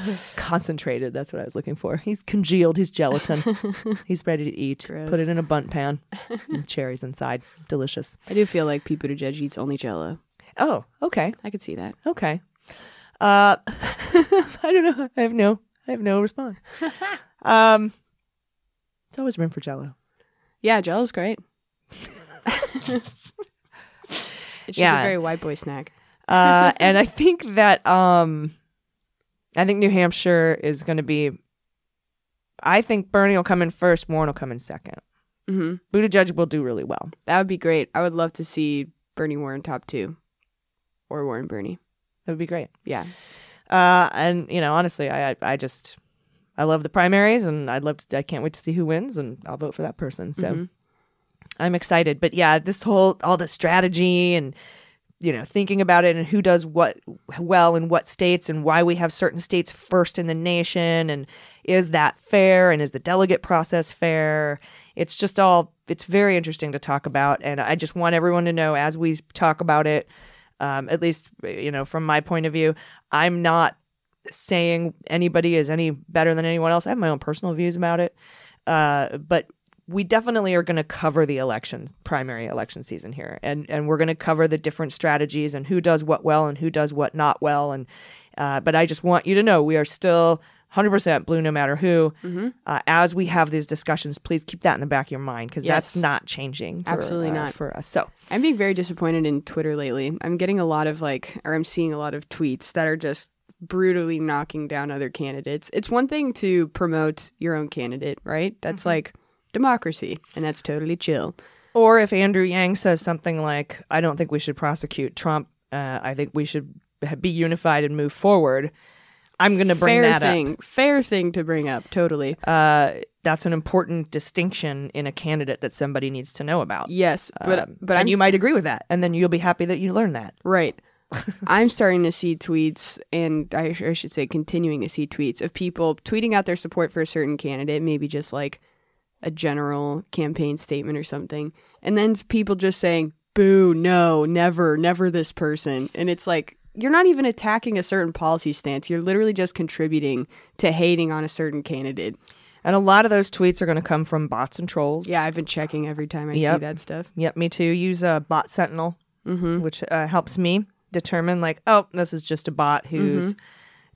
(laughs) concentrated that's what i was looking for. He's congealed he's gelatin. (laughs) He's ready to eat. Gross. put it in a Bundt pan. And cherries inside. Delicious. I do feel like Pete Buttigieg eats only Jello. oh okay. I could see that. okay. Uh (laughs) i don't know. I have no i have no response. Um it's always room for jello. Yeah, Jello's great. It's just Yeah. a very white boy snack. uh, (laughs) and I think that um, I think New Hampshire is going to be. I think Bernie will come in first. Warren will come in second. hmm Buttigieg will do really well. That would be great. I would love to see Bernie Warren top two, or Warren Bernie. That would be great. Yeah. Uh, and you know, honestly, I, I I just I love the primaries, and I'd love to. I can't wait to see who wins, and I'll vote for that person. So Mhm. I'm excited. But yeah, this whole all the strategy and you know thinking about it and who does what well in what states and why we have certain states first in the nation and is that fair and is the delegate process fair? It's just all it's very interesting to talk about, and I just want everyone to know as we talk about it, um, at least you know from my point of view, I'm not saying anybody is any better than anyone else. I have my own personal views about it, uh, but we definitely are going to cover the election primary election season here and and we're going to cover the different strategies and who does what well and who does what not well and uh, but i just want you to know we are still 100% blue no matter who uh, as we have these discussions please keep that in the back of your mind because that's not changing for, Absolutely uh, not. for us so I'm being very disappointed in Twitter lately. I'm getting a lot of like, or I'm seeing a lot of tweets that are just brutally knocking down other candidates. It's one thing to promote your own candidate, right? That's like democracy, and that's totally chill. or if andrew yang says something like i don't think we should prosecute trump uh, i think we should be unified and move forward i'm going to bring fair that up fair thing to bring up. Totally. uh, that's an important distinction in a candidate that somebody needs to know about. Yes, but Um, but you might agree with that, and then you'll be happy that you learned that. Right. (laughs) I'm starting to see tweets, and I, I should say, continuing to see tweets of people tweeting out their support for a certain candidate, maybe just like a general campaign statement or something, and then people just saying, boo, no, never, never this person. And it's like, you're not even attacking a certain policy stance. You're literally just contributing to hating on a certain candidate. And a lot of those tweets are going to come from bots and trolls. Yeah, I've been checking every time I see that stuff. Yep, me too. Use a bot sentinel, Mm-hmm. which uh, helps me determine like, oh, this is just a bot who's Mm-hmm.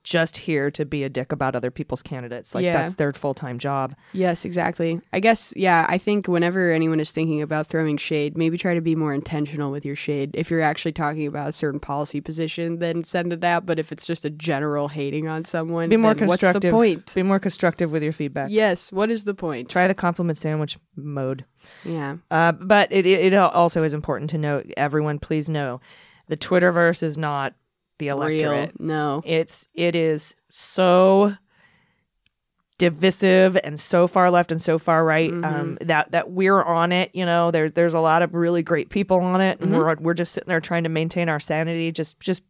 Just here to be a dick about other people's candidates. Like Yeah. that's their full time job. Yes, exactly. I guess, yeah, I think whenever anyone is thinking about throwing shade, maybe try to be more intentional with your shade. If you're actually talking about a certain policy position, then send it out. But if it's just a general hating on someone, Be more then what's constructive. the point? Be more constructive with your feedback. Yes, what is the point? Try the compliment sandwich mode. Yeah. Uh, but it, it it also is important to note, everyone, please know, the Twitterverse is not the electorate. Real. No. It's it is so divisive and so far left and so far right um, that that we're on it. You know, there there's a lot of really great people on it, and we're we're just sitting there trying to maintain our sanity. Just just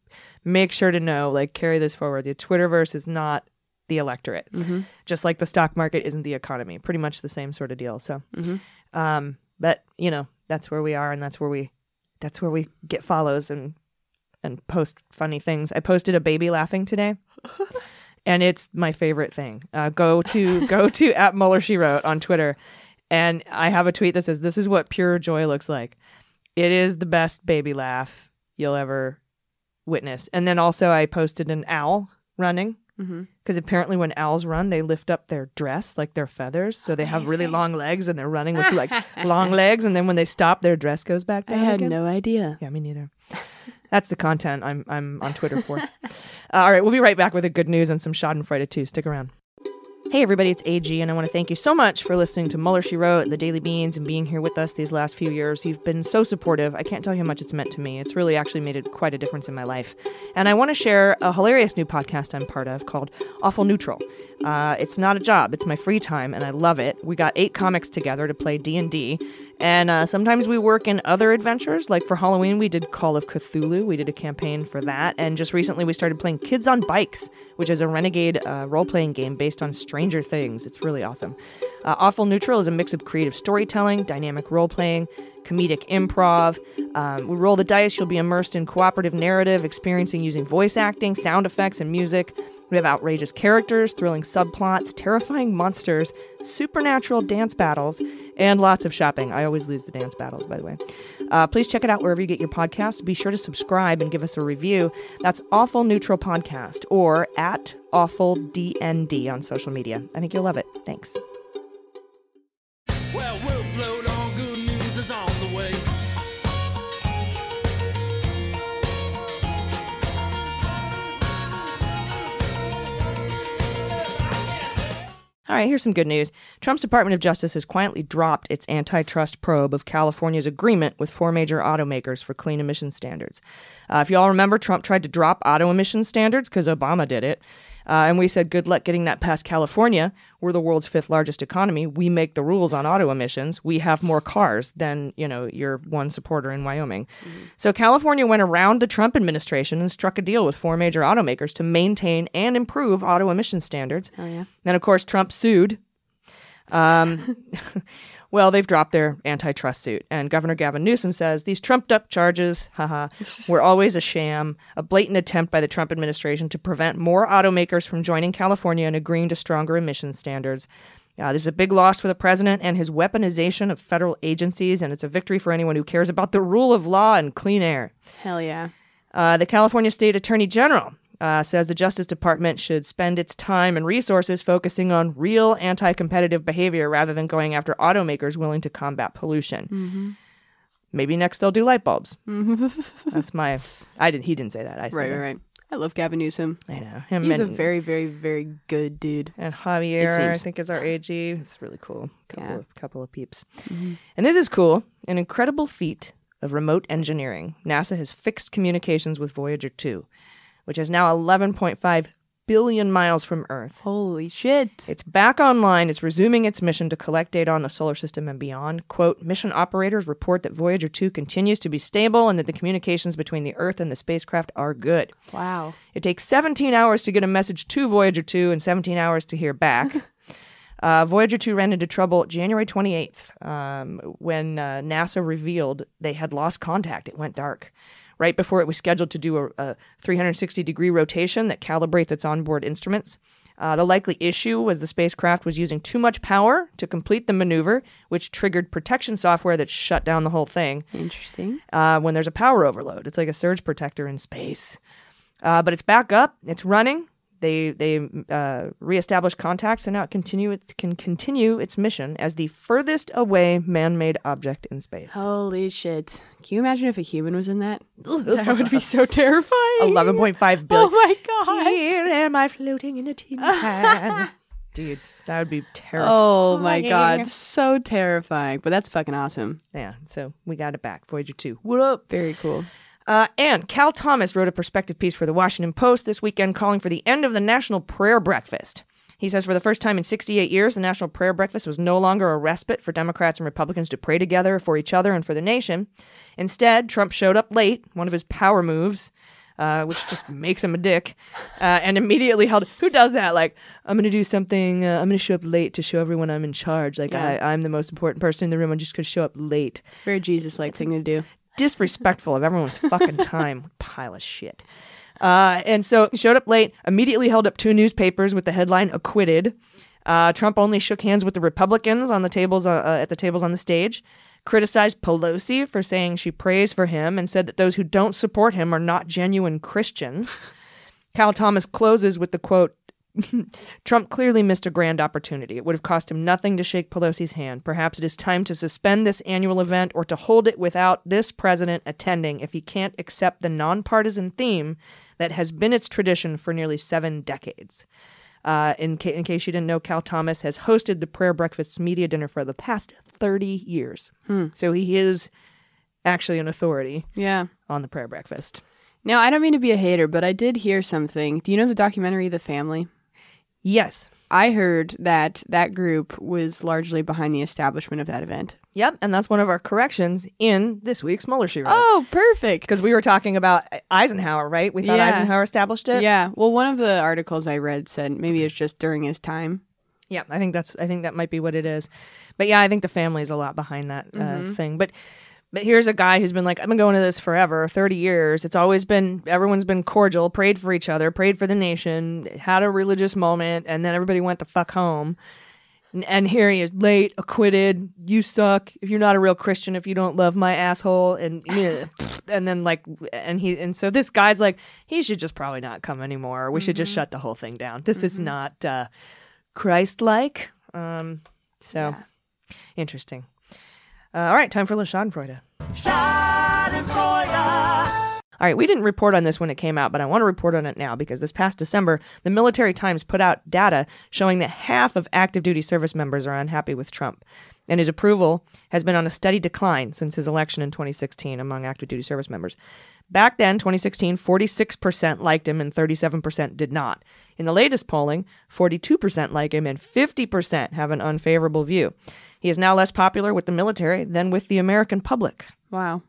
make sure to know, like, carry this forward. The Twitterverse is not the electorate, just like the stock market isn't the economy. Pretty much the same sort of deal. So, um, but you know, that's where we are, and that's where we that's where we get follows and and post funny things. I posted a baby laughing today. (laughs) and it's my favorite thing. Uh, go to go to (laughs) at Mueller She Wrote on Twitter, and I have a tweet that says, "This is what pure joy looks like. It is the best baby laugh you'll ever witness." And then also, I posted an owl running because apparently, when owls run, they lift up their dress like their feathers, so they have really long legs, and they're running with like (laughs) long legs. And then when they stop, their dress goes back I had again. no idea. Yeah, me neither. That's the content I'm I'm on Twitter for. uh, all right, we'll be right back with the good news and some Schadenfreude too. Stick around. Hey everybody, it's AG, and I want to thank you so much for listening to Mueller She Wrote the Daily Beans and being here with us these last few years. You've been so supportive. I can't tell you how much it's meant to me. It's really actually made it quite a difference in my life. And I want to share a hilarious new podcast I'm part of called Awful Neutral. Uh, it's not a job; it's my free time, and I love it. We got eight comics together to play D and D, and uh, sometimes we work in other adventures. Like for Halloween, we did Call of Cthulhu. We did a campaign for that, and just recently we started playing Kids on Bikes, which is a renegade uh, role-playing game based on Stranger Things. It's really awesome. Uh, Awful Neutral is a mix of creative storytelling, dynamic role-playing, comedic improv. Um, we roll the dice. You'll be immersed in cooperative narrative, experiencing using voice acting, sound effects, and music. We have outrageous characters, thrilling subplots, terrifying monsters, supernatural dance battles, and lots of shopping. I always lose the dance battles, by the way. Uh, please check it out wherever you get your podcast. Be sure to subscribe and give us a review. That's Awful Neutral Podcast or at Awful DND on social media. I think you'll love it. Thanks. All right, here's some good news. Trump's Department of Justice has quietly dropped its antitrust probe of California's agreement with four major automakers for clean emission standards. Uh, if you all remember, Trump tried to drop auto emission standards because Obama did it. Uh, and we said, good luck getting that past California. We're the world's fifth largest economy. We make the rules on auto emissions. We have more cars than, you know, your one supporter in Wyoming. So California went around the Trump administration and struck a deal with four major automakers to maintain and improve auto emission standards. Oh yeah. Then, of course, Trump sued. Um, (laughs) well, they've dropped their antitrust suit, and Governor Gavin Newsom says these trumped-up charges, haha, (laughs) were always a sham, a blatant attempt by the Trump administration to prevent more automakers from joining California and agreeing to stronger emission standards. Uh, this is a big loss for the president and his weaponization of federal agencies, and it's a victory for anyone who cares about the rule of law and clean air. Hell yeah. Uh, the California State Attorney General uh, says the Justice Department should spend its time and resources focusing on real anti competitive behavior rather than going after automakers willing to combat pollution. Mm-hmm. Maybe next they'll do light bulbs. Mm-hmm. That's my. I didn't. He didn't say that. I said Right, that. right, right. I love Gavin Newsom. I know him. He's a very, very, very good dude. and Xavier, I think, is our AG. It's really cool. Couple Yeah. of couple of peeps. Mm-hmm. And this is cool. An incredible feat of remote engineering. NASA has fixed communications with Voyager 2, which is now 11.5 billion miles from Earth. Holy shit. It's back online. It's resuming its mission to collect data on the solar system and beyond. Quote Mission operators report that Voyager 2 continues to be stable and that the communications between the Earth and the spacecraft are good. wow. It takes 17 hours to get a message to Voyager 2 and 17 hours to hear back. (laughs) uh, Voyager 2 ran into trouble January 28th um, when uh, NASA revealed they had lost contact. It went dark. Right before it was scheduled to do a, a 360 degree rotation that calibrates its onboard instruments. Uh, the likely issue was the spacecraft was using too much power to complete the maneuver, which triggered protection software that shut down the whole thing Interesting. uh, when there's a power overload. It's like a surge protector in space. Uh, but it's back up. It's running. They they uh, reestablished contact, so now it continue it can continue its mission as the furthest away man-made object in space. Holy shit. Can you imagine if a human was in that? (laughs) that would be so (laughs) terrifying. Eleven point five Oh billion. Oh my god. Here am I floating in a tin (laughs) can. Dude, that would be terrifying. Oh my god. So terrifying. But that's fucking awesome. Yeah, so we got it back. Voyager 2. What up? Very cool. Uh, and Cal Thomas wrote a perspective piece for the Washington Post this weekend calling for the end of the National Prayer Breakfast. He says for the first time in 68 years, the National Prayer Breakfast was no longer a respite for Democrats and Republicans to pray together for each other and for the nation. Instead, Trump showed up late, one of his power moves, uh, which just makes him a dick, uh, and immediately held. Who does that? Like, I'm going to do something, uh, I'm going to show up late to show everyone I'm in charge. Like, Yeah. I, I'm the most important person in the room. I'm just going to show up late It's a very Jesus like thing to do. Disrespectful of everyone's fucking (laughs) time. Pile of shit. Uh, and so he showed up late, immediately held up two newspapers with the headline "Acquitted." Uh, Trump only shook hands with the Republicans on the tables uh, uh, at the tables on the stage. Criticized Pelosi for saying she prays for him and said that those who don't support him are not genuine Christians. Cal Thomas closes with the quote (laughs) Trump clearly missed a grand opportunity. It would have cost him nothing to shake Pelosi's hand. Perhaps it is time to suspend this annual event or to hold it without this president attending if he can't accept the nonpartisan theme that has been its tradition for nearly seven decades. Uh, in, ca- in case you didn't know, Cal Thomas has hosted the Prayer Breakfast media dinner for the past 30 years. So he is actually an authority Yeah. on the Prayer Breakfast. Now, I don't mean to be a hater, but I did hear something. Do you know the documentary The Family? Yes. I heard that that group was largely behind the establishment of that event. Yep. And that's one of our corrections in this week's Mueller She Wrote. Oh, perfect. because we were talking about Eisenhower, right? We thought Yeah. Eisenhower established it. yeah. Well, one of the articles I read said maybe it's just during his time. yeah. I think that's. I think that might be what it is. But yeah, I think the family is a lot behind that uh, Mm-hmm. thing. But but here's a guy who's been like, I've been going to this forever, thirty years. It's always been everyone's been cordial, prayed for each other, prayed for the nation, had a religious moment, and then everybody went the fuck home. And- And here he is, late, acquitted. You suck. If you're not a real Christian, if you don't love my asshole, and yeah, (laughs) and then like, and he, and so this guy's like, he should just probably not come anymore. We should just shut the whole thing down. This is not uh, Christ-like. Um, so interesting. Uh, all right, time for La Schadenfreude. All right, we didn't report on this when it came out, but I want to report on it now because this past December, the Military Times put out data showing that half of active duty service members are unhappy with Trump. And his approval has been on a steady decline since his election in 2016 among active duty service members. Back then, 2016, 46% liked him and 37% did not. In the latest polling, 42% like him and 50% have an unfavorable view. He is now less popular with the military than with the American public. Wow.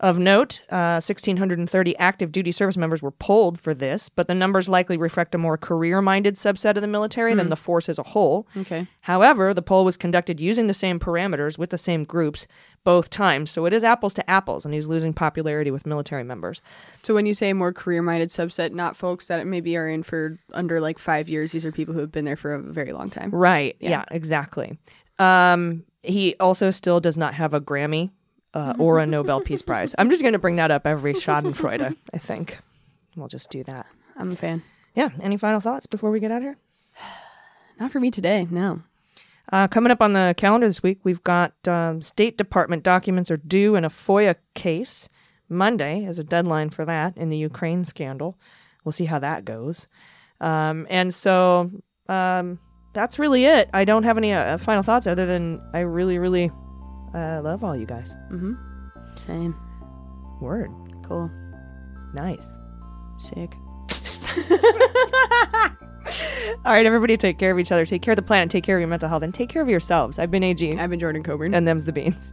Of note, uh, 1,630 active duty service members were polled for this, but the numbers likely reflect a more career minded subset of the military than the force as a whole. Okay. However, the poll was conducted using the same parameters with the same groups both times, so it is apples to apples, and he's losing popularity with military members. So when you say more career-minded subset, not folks that maybe are in for under like five years, these are people who have been there for a very long time. Right. Yeah, exactly. Um, he also still does not have a Grammy uh, or a Nobel Peace Prize. I'm just going to bring that up every Schadenfreude, I think. We'll just do that. I'm a fan. Yeah. Any final thoughts before we get out of here? (sighs) Not for me today. No. Uh, coming up on the calendar this week, we've got um, State Department documents are due in a FOIA case. Monday is a deadline for that in the Ukraine scandal. We'll see how that goes. Um, and so um, that's really it. I don't have any uh, final thoughts other than I really, really uh, love all you guys. Mm-hmm. Same. Word. Cool. Nice. Sick. (laughs) All right, everybody, take care of each other. Take care of the planet. Take care of your mental health. And take care of yourselves. I've been AG. I've been Jordan Coburn. and them's the beans.